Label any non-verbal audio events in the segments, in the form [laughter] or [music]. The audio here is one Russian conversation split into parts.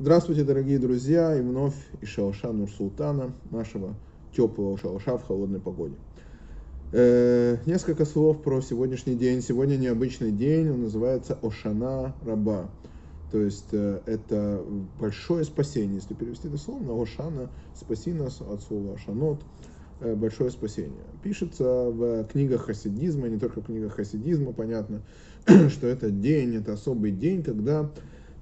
Здравствуйте, дорогие друзья, и вновь из шалаша Нур-Султана, нашего теплого шалаша в холодной погоде. Э, несколько слов про сегодняшний день. Сегодня необычный день, он называется Ошана Раба. То есть э, это большое спасение, если перевести это слово на Ошана, спаси нас от слова Ашанот, э, большое спасение. Пишется в книгах хасидизма, не только в книгах хасидизма, понятно, [clears throat] что это день, это особый день, когда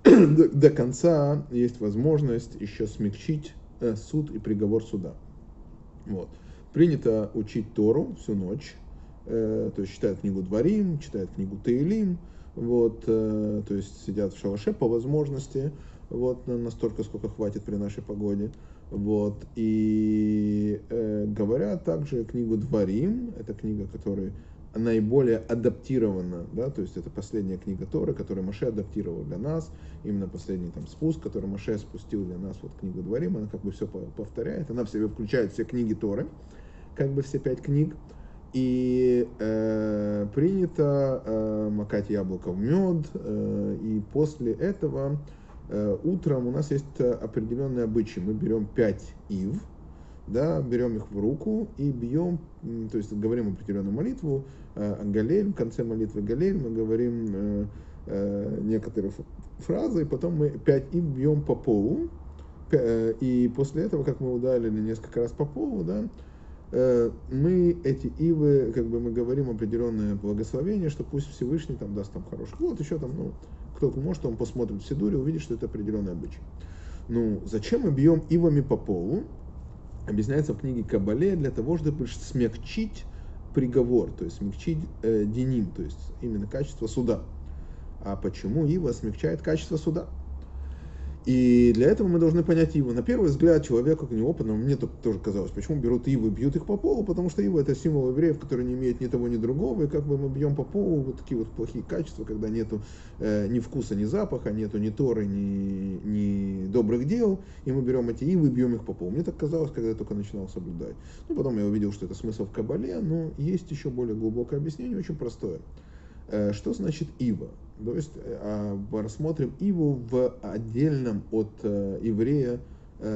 до, конца есть возможность еще смягчить э, суд и приговор суда. Вот. Принято учить Тору всю ночь, э, то есть читают книгу Дворим, читают книгу Таилим, вот, э, то есть сидят в шалаше по возможности, вот, настолько, сколько хватит при нашей погоде, вот, и э, говорят также книгу Дворим, это книга, которая наиболее адаптирована, да, то есть это последняя книга Торы, которую Маше адаптировал для нас, именно последний там спуск, который Маше спустил для нас, вот книгу Дворим, она как бы все повторяет, она в себе включает все книги Торы, как бы все пять книг, и э, принято э, макать яблоко в мед, э, и после этого э, утром у нас есть определенные обычаи, мы берем пять ив, да, берем их в руку и бьем, то есть говорим определенную молитву, э, Галель, в конце молитвы Галель мы говорим э, э, некоторые фразы, и потом мы пять и бьем по полу, и после этого, как мы ударили несколько раз по полу, да, мы эти ивы, как бы мы говорим определенное благословение, что пусть Всевышний там даст там хороший вот еще там, ну, кто может, он посмотрит в Сидуре, увидит, что это определенный обычай. Ну, зачем мы бьем ивами по полу? Объясняется в книге Кабале для того, чтобы смягчить приговор, то есть смягчить э, деним, то есть именно качество суда. А почему Ива смягчает качество суда? И для этого мы должны понять Иву. На первый взгляд, человеку неопытному, мне тоже казалось, почему берут Иву и бьют их по полу, потому что Ива это символ евреев, который не имеет ни того, ни другого, и как бы мы бьем по полу вот такие вот плохие качества, когда нету э, ни вкуса, ни запаха, нету ни Торы, ни, ни добрых дел, и мы берем эти Ивы и бьем их по полу. Мне так казалось, когда я только начинал соблюдать. Ну, потом я увидел, что это смысл в Кабале, но есть еще более глубокое объяснение, очень простое. Э, что значит Ива? То есть э, а, рассмотрим Иву в отдельном от э, еврея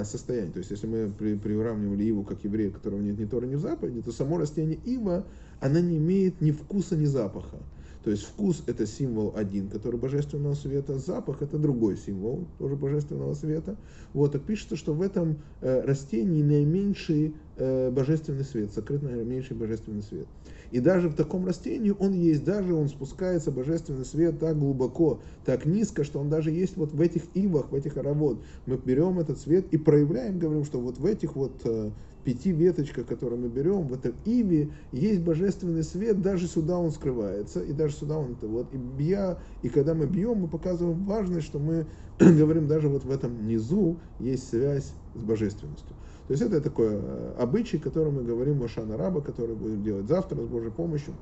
состоянии. То есть, если мы при, приравнивали Иву как еврея, которого нет ни Тора, ни в Западе, то само растение Ива, она не имеет ни вкуса, ни запаха. То есть вкус это символ один, который божественного света, запах это другой символ, тоже божественного света. Вот, так пишется, что в этом э, растении наименьший э, божественный свет, сокрыт наименьший божественный свет. И даже в таком растении он есть, даже он спускается, божественный свет, так глубоко, так низко, что он даже есть вот в этих ивах, в этих аравод. Мы берем этот свет и проявляем, говорим, что вот в этих вот э, пяти веточках, которые мы берем, в этом иве есть божественный свет, даже сюда он скрывается, и даже сюда он это вот, и бья, и когда мы бьем, мы показываем важность, что мы [clears throat] говорим, даже вот в этом низу есть связь с божественностью. То есть это такой э, обычай, который мы говорим о Шана Раба, который будем делать завтра с Божьей помощью.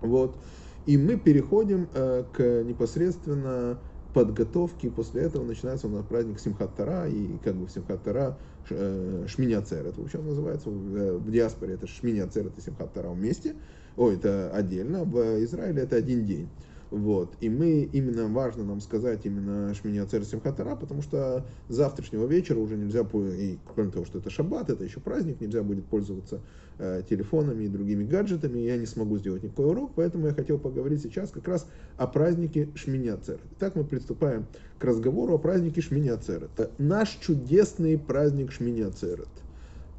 Вот. И мы переходим э, к непосредственно подготовки, после этого начинается у нас праздник Симхат Тара, и как бы в Симхат Тара э, Шминя Цер, это вообще называется, в, э, в диаспоре это Шминя Цер, это Симхат Тара вместе, ой, это отдельно, в Израиле это один день. Вот. И мы, именно важно нам сказать именно Шминя Цер Симхатара, потому что завтрашнего вечера уже нельзя, и кроме того, что это шаббат, это еще праздник, нельзя будет пользоваться э, телефонами и другими гаджетами, я не смогу сделать никакой урок, поэтому я хотел поговорить сейчас как раз о празднике Шминя Цер. Итак, мы приступаем к разговору о празднике Шминя Церет. Наш чудесный праздник Шминя Церет э,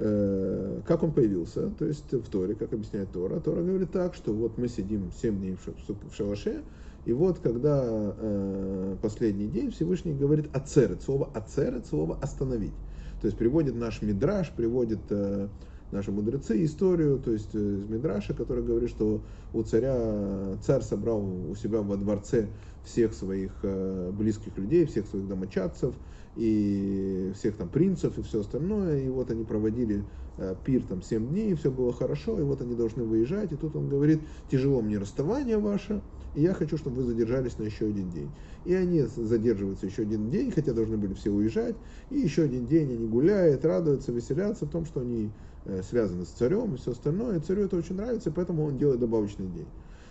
как он появился, то есть в Торе, как объясняет Тора. Тора говорит так, что вот мы сидим 7 дней в шалаше, и вот когда э, последний день Всевышний говорит ацерет, слово ацерет, слово остановить. То есть приводит наш мидраж, приводит э, наши мудрецы историю, то есть э, из мидраша, который говорит, что у царя царь собрал у себя во дворце всех своих э, близких людей, всех своих домочадцев, и всех там принцев и все остальное, и вот они проводили э, пир там 7 дней, и все было хорошо, и вот они должны выезжать, и тут он говорит, тяжело мне расставание ваше, и я хочу, чтобы вы задержались на еще один день. И они задерживаются еще один день, хотя должны были все уезжать, и еще один день они гуляют, радуются, веселятся в том, что они э, связаны с царем и все остальное, и царю это очень нравится, поэтому он делает добавочный день.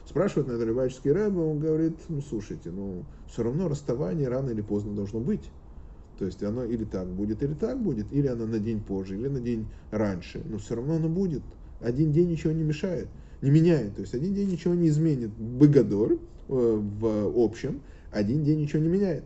Спрашивает на это Рыбаческий рэбе, он говорит, ну слушайте, ну все равно расставание рано или поздно должно быть. То есть оно или так будет, или так будет, или оно на день позже, или на день раньше. Но все равно оно будет. Один день ничего не мешает, не меняет. То есть один день ничего не изменит. Быгадор э, в общем, один день ничего не меняет.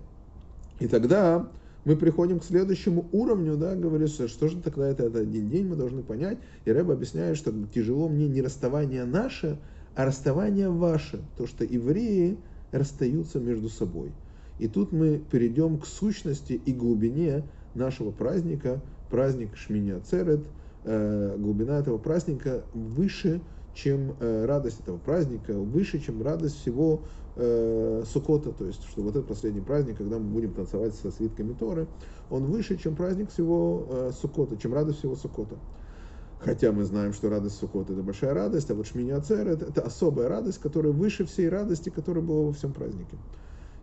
И тогда мы приходим к следующему уровню, да, говорится, что же тогда это, это один день, мы должны понять. И Рэб объясняет, что тяжело мне не расставание наше, а расставание ваше. То, что евреи расстаются между собой. И тут мы перейдем к сущности и глубине нашего праздника, праздник Шминя Церет, э, глубина этого праздника выше, чем э, радость этого праздника, выше, чем радость всего э, Сукота, то есть, что вот этот последний праздник, когда мы будем танцевать со свитками Торы, он выше, чем праздник всего Сукота, чем радость всего Сукота. Хотя мы знаем, что радость Сукота это большая радость, а вот Шминя Церет это особая радость, которая выше всей радости, которая была во всем празднике.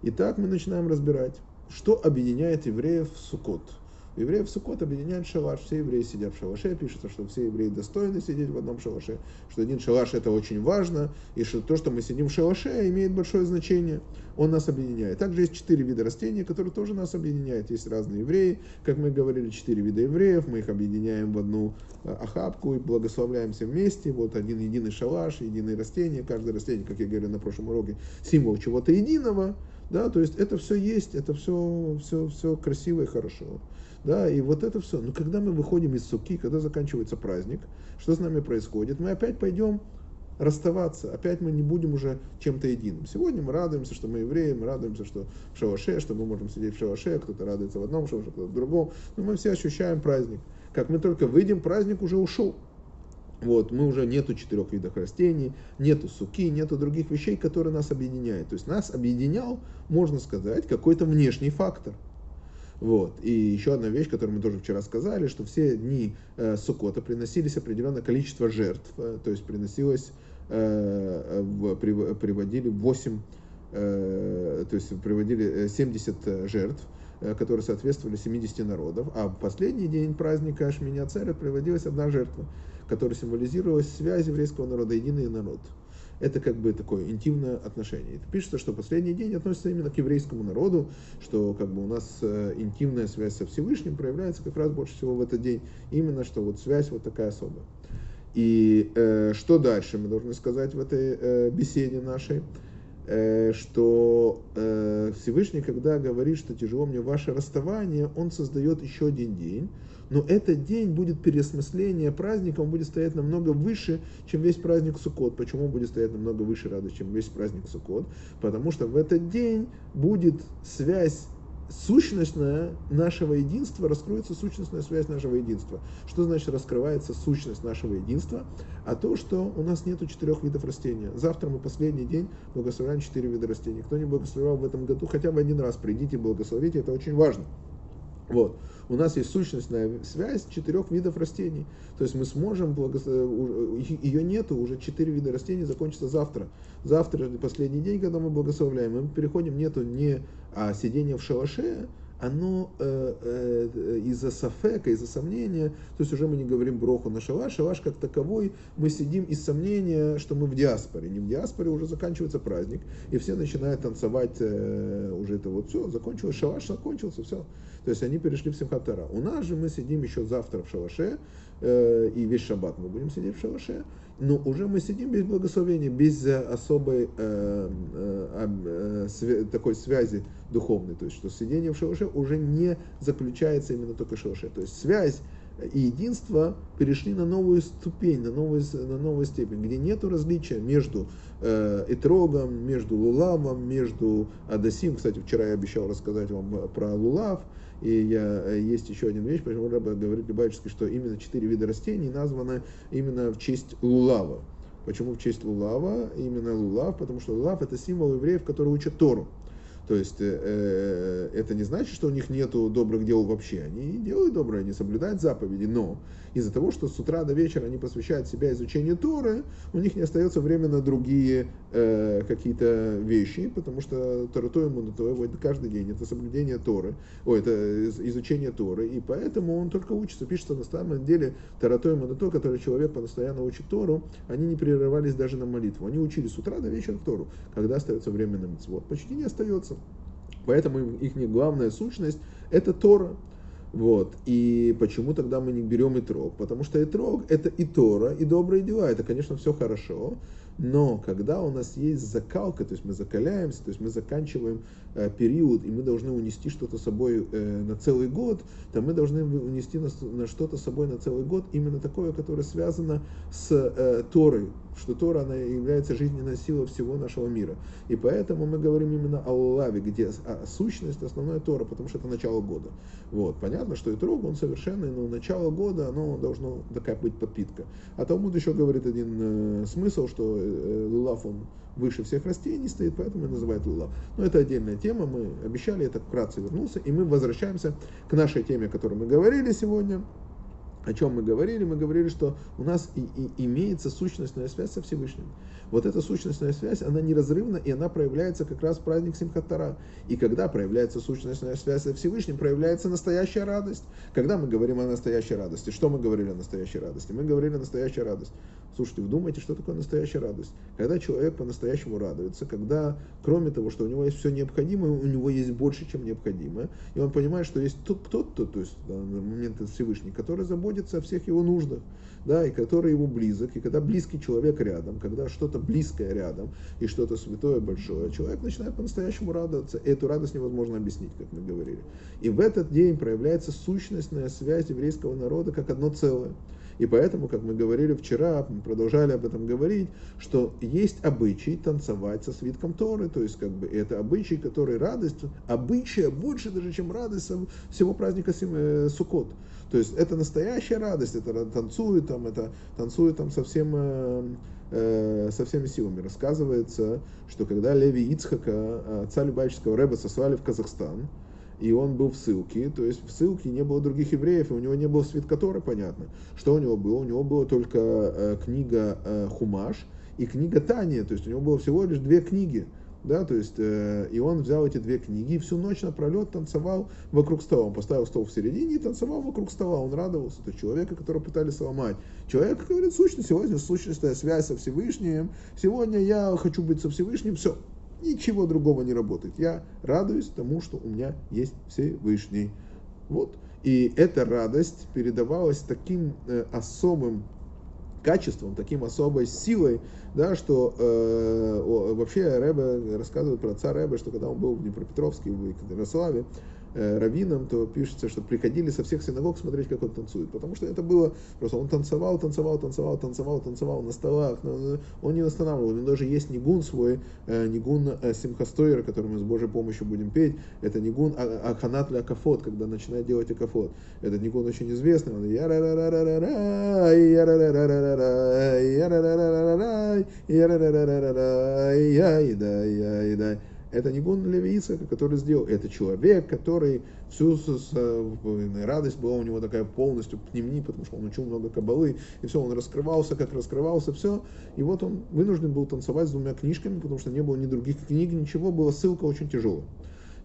Итак, мы начинаем разбирать, что объединяет евреев в Суккот. Евреев в Суккот объединяет шалаш. Все евреи сидят в шалаше. Пишется, что все евреи достойны сидеть в одном шалаше. Что один шалаш это очень важно. И что то, что мы сидим в шалаше, имеет большое значение. Он нас объединяет. Также есть четыре вида растений, которые тоже нас объединяют. Есть разные евреи. Как мы говорили, четыре вида евреев. Мы их объединяем в одну э, охапку и благословляемся вместе. Вот один единый шалаш, единое растение. Каждое растение, как я говорил на прошлом уроке, символ чего-то единого. Да, то есть это все есть, это все, все, все красиво и хорошо. Да, и вот это все. Но когда мы выходим из суки, когда заканчивается праздник, что с нами происходит? Мы опять пойдем расставаться. Опять мы не будем уже чем-то единым. Сегодня мы радуемся, что мы евреи, мы радуемся, что в шалаше, что мы можем сидеть в шалаше, кто-то радуется в одном шалаше, кто-то в другом. Но мы все ощущаем праздник. Как мы только выйдем, праздник уже ушел. Вот, мы уже нету четырех видов растений, нету суки, нету других вещей, которые нас объединяют. То есть нас объединял, можно сказать, какой-то внешний фактор. Вот. И еще одна вещь, которую мы тоже вчера сказали, что все дни э, Сукота приносились определенное количество жертв, э, то есть приносилось, э, в, при, приводили 8, э, то есть приводили 70 э, жертв, э, которые соответствовали 70 народов, а в последний день праздника Ашминя Церет приводилась одна жертва которая символизировала связь еврейского народа, единый народ. Это как бы такое интимное отношение. Это пишется, что последний день относится именно к еврейскому народу, что как бы у нас э, интимная связь со Всевышним проявляется как раз больше всего в этот день. Именно что вот связь вот такая особая. И э, что дальше мы должны сказать в этой э, беседе нашей? Э, что э, Всевышний, когда говорит, что тяжело мне ваше расставание, он создает еще один день, но этот день будет переосмысление праздника, он будет стоять намного выше, чем весь праздник Суккот. Почему он будет стоять намного выше радости, чем весь праздник Суккот? Потому что в этот день будет связь сущностная нашего единства, раскроется сущностная связь нашего единства. Что значит раскрывается сущность нашего единства? А то, что у нас нету четырех видов растения. Завтра мы последний день благословляем четыре вида растений. Кто не благословлял в этом году, хотя бы один раз придите, благословите, это очень важно. Вот у нас есть сущностная связь четырех видов растений. То есть мы сможем, ее нету, уже четыре вида растений закончится завтра. Завтра последний день, когда мы благословляем, мы переходим, нету не а сидения в шалаше, оно э, э, из-за сафека, из-за сомнения, то есть уже мы не говорим броху на шалаш, шалаш как таковой, мы сидим из сомнения, что мы в диаспоре. Не в диаспоре уже заканчивается праздник, и все начинают танцевать, э, уже это вот все, закончилось, шалаш закончился, все. То есть они перешли в Симхатара. У нас же мы сидим еще завтра в шалаше, э, и весь шаббат мы будем сидеть в шалаше, но уже мы сидим без благословения, без э, особой э, э, э, свя- такой связи духовной. То есть, что сидение в шалаше уже не заключается именно только в шалаше. То есть связь и единство перешли на новую ступень, на новую, на новую степень, где нет различия между э, Этрогом, между Лулавом, между Адасим. Кстати, вчера я обещал рассказать вам про Лулав, и я, э, есть еще один вещь, почему Рэба говорит Любавический, что именно четыре вида растений названы именно в честь Лулава. Почему в честь Лулава? Именно Лулав, потому что Лулав это символ евреев, которые учат Тору. То есть э, э, это не значит, что у них нет добрых дел вообще. Они делают доброе, они соблюдают заповеди, но из-за того, что с утра до вечера они посвящают себя изучению Торы, у них не остается времени на другие э, какие-то вещи, потому что Таратой Мунатой вот каждый день, это соблюдение Торы, о, это изучение Торы, и поэтому он только учится. Пишется на самом деле Таратой Мунатой, который человек постоянно учит Тору, они не прерывались даже на молитву. Они учили с утра до вечера Тору. Когда остается время на митцвот? Почти не остается. Поэтому их главная сущность – это Тора. Вот. И почему тогда мы не берем итрог? Потому что итрог – это и Тора, и добрые дела. Это, конечно, все хорошо. Но когда у нас есть закалка, то есть мы закаляемся, то есть мы заканчиваем период, и мы должны унести что-то с собой э, на целый год, то мы должны унести на, что-то с собой на целый год, именно такое, которое связано с э, Торой, что Тора, она является жизненной силой всего нашего мира. И поэтому мы говорим именно о лаве, где а, сущность основная Тора, потому что это начало года. Вот. Понятно, что и Трог, он совершенный, но начало года, оно должно такая быть подпитка. А Талмуд еще говорит один э, смысл, что э, лулав, он выше всех растений стоит, поэтому и называют лулав. Но это отдельная тема, мы обещали, это вкратце вернулся, и мы возвращаемся к нашей теме, о которой мы говорили сегодня о чем мы говорили? Мы говорили, что у нас и, и имеется сущностная связь со Всевышним. Вот эта сущностная связь, она неразрывна, и она проявляется как раз в праздник Симхатара. И когда проявляется сущностная связь со Всевышним, проявляется настоящая радость. Когда мы говорим о настоящей радости, что мы говорили о настоящей радости? Мы говорили о настоящей радости. Слушайте, вдумайте, что такое настоящая радость? Когда человек по-настоящему радуется, когда, кроме того, что у него есть все необходимое, у него есть больше, чем необходимое, и он понимает, что есть кто-то, то есть на момент Всевышний, который заботится о всех его нуждах, да, и который ему близок, и когда близкий человек рядом, когда что-то близкое рядом, и что-то святое, большое, человек начинает по-настоящему радоваться, и эту радость невозможно объяснить, как мы говорили. И в этот день проявляется сущностная связь еврейского народа как одно целое. И поэтому, как мы говорили вчера, мы продолжали об этом говорить, что есть обычай танцевать со свитком Торы, то есть как бы это обычай, который радость, обычая больше даже, чем радость всего праздника э, Суккот. То есть это настоящая радость, это танцует там, это танцует там совсем э, э, со всеми силами. Рассказывается, что когда Леви Ицхака, отца Любавического Рэба, сослали в Казахстан, и он был в ссылке, то есть в ссылке не было других евреев, и у него не было свиткаторы, понятно. Что у него было? У него была только э, книга э, Хумаш и книга Тания, то есть у него было всего лишь две книги. Да, то есть, э, и он взял эти две книги и всю ночь напролет танцевал вокруг стола. Он поставил стол в середине и танцевал вокруг стола. Он радовался. Это человека, которого пытались сломать. Человек говорит, сущность, сегодня сущностная связь со Всевышним. Сегодня я хочу быть со Всевышним. Все, ничего другого не работает. Я радуюсь тому, что у меня есть Всевышний. Вот. И эта радость передавалась таким э, особым качеством, таким особой силой, да, что э, вообще Рэбе рассказывает про отца Рэбе, что когда он был в Днепропетровске, в Екатеринославе, Э, раввинам, то пишется, что приходили со всех синагог смотреть, как он танцует. Потому что это было просто, он танцевал, танцевал, танцевал, танцевал, танцевал на столах, но он не останавливал. У него даже есть нигун свой, э, нигун э, Симхастойра, который мы с Божьей помощью будем петь. Это нигун Аханат для Акафот, когда начинает делать Акафот. Этот нигун очень известный, он это не гон Леви который сделал. Это человек, который всю радость была у него такая полностью пневми, потому что он учил много кабалы, и все, он раскрывался, как раскрывался, все. И вот он вынужден был танцевать с двумя книжками, потому что не было ни других книг, ничего, была ссылка очень тяжелая.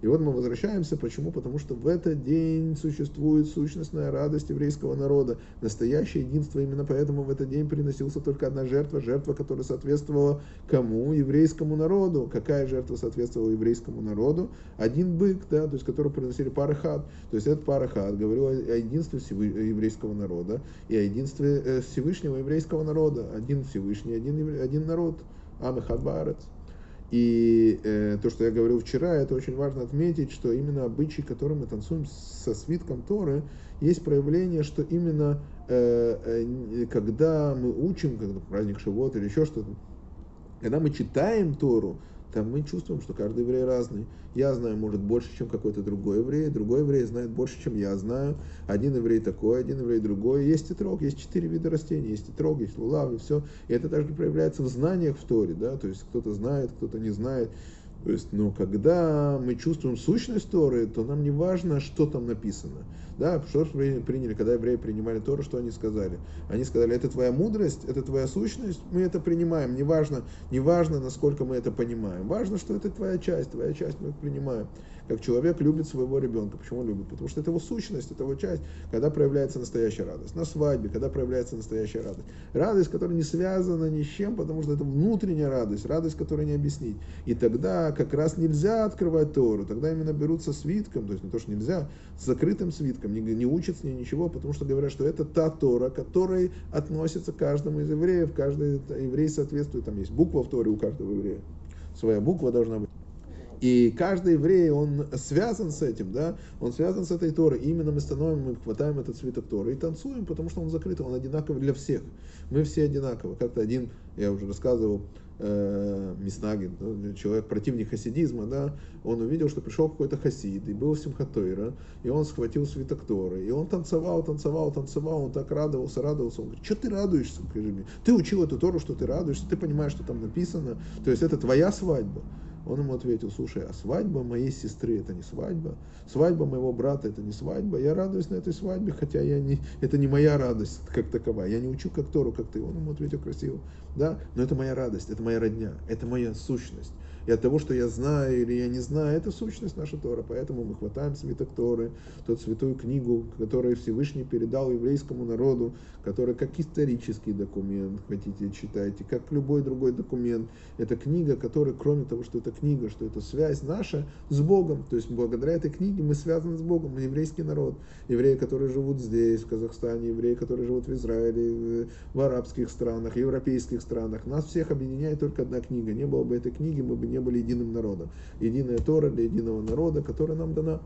И вот мы возвращаемся. Почему? Потому что в этот день существует сущностная радость еврейского народа, настоящее единство. Именно поэтому в этот день приносился только одна жертва, жертва, которая соответствовала кому? Еврейскому народу. Какая жертва соответствовала еврейскому народу? Один бык, да, то есть который приносили парахат. То есть этот парахат говорил о единстве еврейского народа и о единстве э, Всевышнего еврейского народа. Один Всевышний, один, один народ. Амехад Баарец. И э, то, что я говорил вчера, это очень важно отметить, что именно обычаи, которые мы танцуем со свитком Торы, есть проявление, что именно э, э, когда мы учим, когда праздник Шивот или еще что-то, когда мы читаем Тору, там мы чувствуем, что каждый еврей разный. Я знаю, может, больше, чем какой-то другой еврей, другой еврей знает больше, чем я знаю. Один еврей такой, один еврей другой. Есть и трог, есть четыре вида растений, есть и трог, есть лулав, и все. И это также проявляется в знаниях в Торе, да, то есть кто-то знает, кто-то не знает. То есть, ну, когда мы чувствуем сущность Торы, то нам не важно, что там написано. Да, что приняли, когда евреи принимали Тору, что они сказали? Они сказали, это твоя мудрость, это твоя сущность, мы это принимаем. Неважно, неважно, насколько мы это понимаем. Важно, что это твоя часть, твоя часть мы принимаем. Как человек любит своего ребенка. Почему любит? Потому что это его сущность, это его часть, когда проявляется настоящая радость. На свадьбе, когда проявляется настоящая радость. Радость, которая не связана ни с чем, потому что это внутренняя радость, радость, которую не объяснить. И тогда как раз нельзя открывать Тору, тогда именно берутся свитком, то есть не то, что нельзя, с закрытым свитком, не, не учат с ней ничего, потому что говорят, что это та Тора, которой относится каждому из евреев, каждый еврей соответствует, там есть буква в Торе у каждого еврея, своя буква должна быть. И каждый еврей, он связан с этим, да, он связан с этой Торой. И именно мы становим, мы хватаем этот свиток Торы и танцуем, потому что он закрыт, он одинаковый для всех. Мы все одинаковы. Как-то один, я уже рассказывал, э, Миснагин, человек противник хасидизма, да, он увидел, что пришел какой-то хасид, и был Симхатойра, и он схватил свиток Торы, и он танцевал, танцевал, танцевал, он так радовался, радовался, он говорит, что ты радуешься, скажи мне, ты учил эту Тору, что ты радуешься, ты понимаешь, что там написано, то есть это твоя свадьба. Он ему ответил, слушай, а свадьба моей сестры это не свадьба, свадьба моего брата это не свадьба, я радуюсь на этой свадьбе, хотя я не, это не моя радость как таковая, я не учу как Тору, как ты. Он ему ответил красиво, да, но это моя радость, это моя родня, это моя сущность. И от того, что я знаю или я не знаю, это сущность наша Тора. Поэтому мы хватаем свиток Торы, тот святую книгу, которую Всевышний передал еврейскому народу, которая как исторический документ, хотите, читайте, как любой другой документ. Это книга, которая, кроме того, что это книга, что это связь наша с Богом. То есть благодаря этой книге мы связаны с Богом. Мы еврейский народ. Евреи, которые живут здесь, в Казахстане, евреи, которые живут в Израиле, в арабских странах, европейских странах. Нас всех объединяет только одна книга. Не было бы этой книги, мы бы не были единым народом. Единая Тора для единого народа, которая нам дана.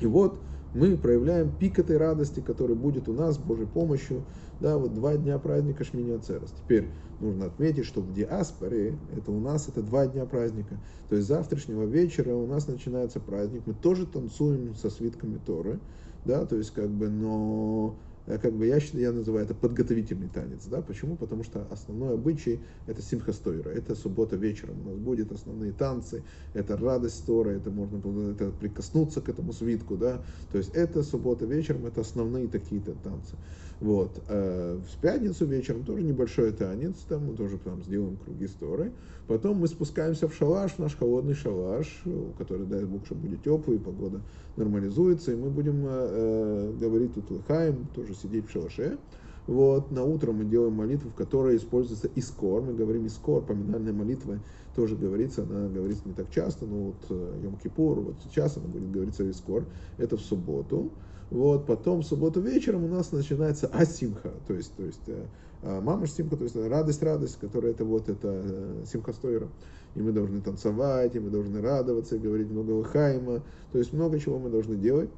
И вот мы проявляем пик этой радости, который будет у нас с Божьей помощью. Да, вот два дня праздника Шмини. Теперь нужно отметить, что в диаспоре это у нас это два дня праздника. То есть завтрашнего вечера у нас начинается праздник. Мы тоже танцуем со свитками Торы. Да, то есть как бы, но как бы я, я называю это подготовительный танец. Да? Почему? Потому что основной обычай это симхастойра, это суббота вечером. У нас будет основные танцы, это радость Тора, это можно это прикоснуться к этому свитку. Да? То есть это суббота вечером, это основные такие-то танцы. Вот. А в пятницу вечером тоже небольшой танец, там мы тоже там сделаем круги сторы. Потом мы спускаемся в шалаш, в наш холодный шалаш, который, дай Бог, что будет теплый, погода нормализуется, и мы будем э, говорить тут лыхаем, тоже сидеть в шалаше. Вот, на утро мы делаем молитву, в которой используется искор. Мы говорим искор, поминальная молитва тоже говорится, она говорится не так часто, но вот э, Йом-Кипур, вот сейчас она будет говориться искор. Это в субботу. Вот, потом в субботу вечером у нас начинается асимха, то есть, то есть э, а мама симха, то есть радость, радость, которая это вот это э, симха стойра. И мы должны танцевать, и мы должны радоваться, и говорить много лыхаима, то есть много чего мы должны делать.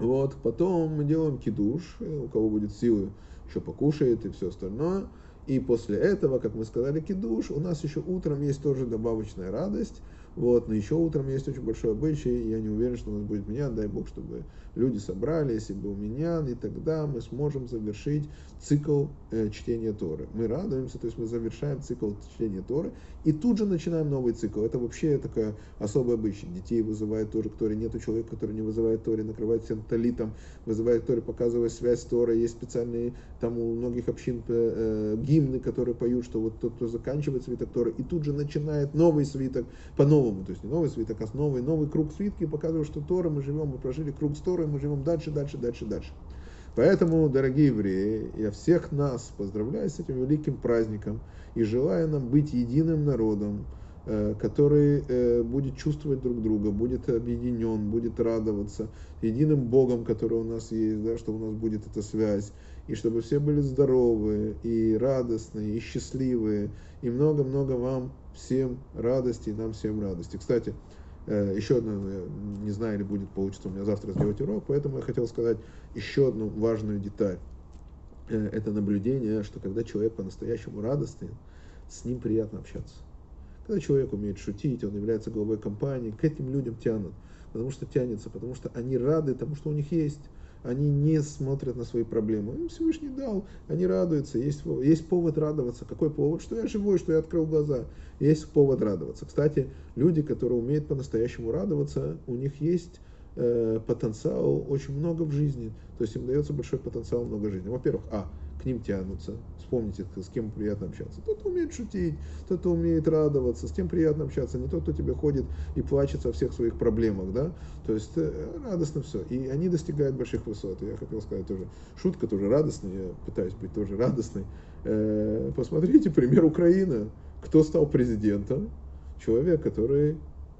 Вот, потом мы делаем кидуш, э, у кого будет силы, еще покушает и все остальное. И после этого, как мы сказали, кидуш, у нас еще утром есть тоже добавочная радость, вот, но еще утром есть очень большой обычай, я не уверен, что у нас будет меня, дай Бог, чтобы люди собрались, и был меня, и тогда мы сможем завершить цикл э, чтения Торы. Мы радуемся, то есть мы завершаем цикл чтения Торы, и тут же начинаем новый цикл. Это вообще такая особая обычай. Детей вызывает тоже к. Нету человека, который не вызывает Торе, накрывает всем талитом, вызывает Торе, показывая связь с Торой. Есть специальные, там у многих общин э, гимны, которые поют, что вот тот, кто заканчивает свиток Торы, и тут же начинает новый свиток по-новому. То есть не новый свиток, а новый, новый круг свитки, показывает, что Тора мы живем, мы прожили круг с Торой, мы живем дальше, дальше, дальше, дальше. Поэтому, дорогие евреи, я всех нас поздравляю с этим великим праздником и желаю нам быть единым народом, э, который э, будет чувствовать друг друга, будет объединен, будет радоваться единым Богом, который у нас есть, да, что у нас будет эта связь, и чтобы все были здоровы, и радостные, и счастливые, и много-много вам всем радости, и нам всем радости. Кстати, Э, еще одно, не знаю, или будет получится у меня завтра сделать урок, поэтому я хотел сказать еще одну важную деталь. Э, это наблюдение, что когда человек по-настоящему радостный, с ним приятно общаться. Когда человек умеет шутить, он является главой компании, к этим людям тянут, потому что тянется, потому что они рады тому, что у них есть они не смотрят на свои проблемы. Им Всевышний дал, они радуются, есть, есть повод радоваться. Какой повод? Что я живой, что я открыл глаза. Есть повод радоваться. Кстати, люди, которые умеют по-настоящему радоваться, у них есть э, потенциал очень много в жизни. То есть им дается большой потенциал много жизни. Во-первых, а, к ним тянутся. Вспомните, с кем приятно общаться. Тот, умеет шутить, тот, умеет радоваться, с кем приятно общаться, не тот, кто тебе ходит и плачет о всех своих проблемах, да, то есть э, радостно все. И они достигают больших высот. Я хотел сказать тоже, шутка тоже радостная, я пытаюсь быть тоже радостной. Э, посмотрите, пример Украины. Кто стал президентом? Человек, который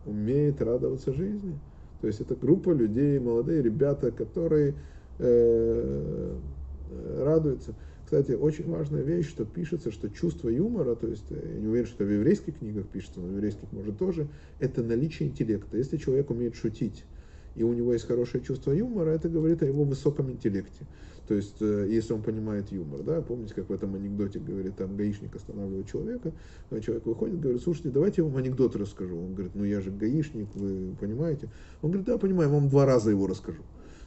умеет радоваться жизни. То есть это группа людей, молодые ребята, которые э, радуются. Кстати, очень важная вещь, что пишется, что чувство юмора, то есть э, я не уверен, что в еврейских книгах пишется, но в еврейских может тоже, это наличие интеллекта. Если человек умеет шутить, и у него есть хорошее чувство юмора, это говорит о его высоком интеллекте. То есть, э, если он понимает юмор, да, помните, как в этом анекдоте говорит, там гаишник останавливает человека, человек выходит, говорит, слушайте, давайте я вам анекдот расскажу. Он говорит, ну я же гаишник, вы понимаете? Он говорит, да, понимаю, вам два раза его расскажу.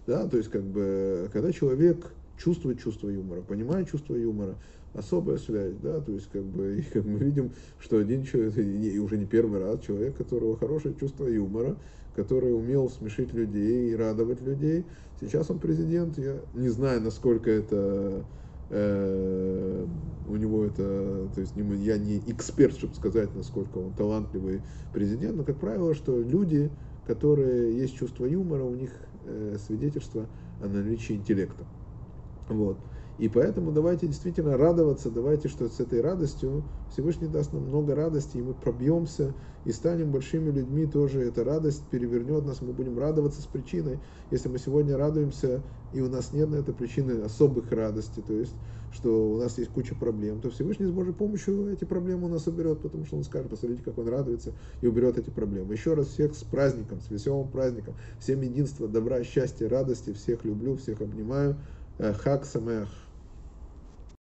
Да, то есть, как бы, когда человек чувствует чувство юмора, понимает чувство юмора, особая связь, да, то есть как бы [laughs] и как мы видим, что один человек, и уже не первый раз, человек, у которого хорошее чувство юмора, который умел смешить людей и радовать людей, сейчас он президент, я не знаю, насколько это э, у него это, то есть не, я не эксперт, чтобы сказать, насколько он талантливый президент, но, как правило, что люди, которые есть чувство юмора, у них э, свидетельство о наличии интеллекта. Вот. И поэтому давайте действительно радоваться, давайте, что с этой радостью Всевышний даст нам много радости, и мы пробьемся и станем большими людьми тоже. Эта радость перевернет нас, мы будем радоваться с причиной. Если мы сегодня радуемся, и у нас нет на этой причины особых радостей, то есть, что у нас есть куча проблем, то Всевышний с Божьей помощью эти проблемы у нас уберет, потому что Он скажет, посмотрите, как Он радуется и уберет эти проблемы. Еще раз всех с праздником, с веселым праздником, всем единства, добра, счастья, радости, всех люблю, всех обнимаю. Хак Самех.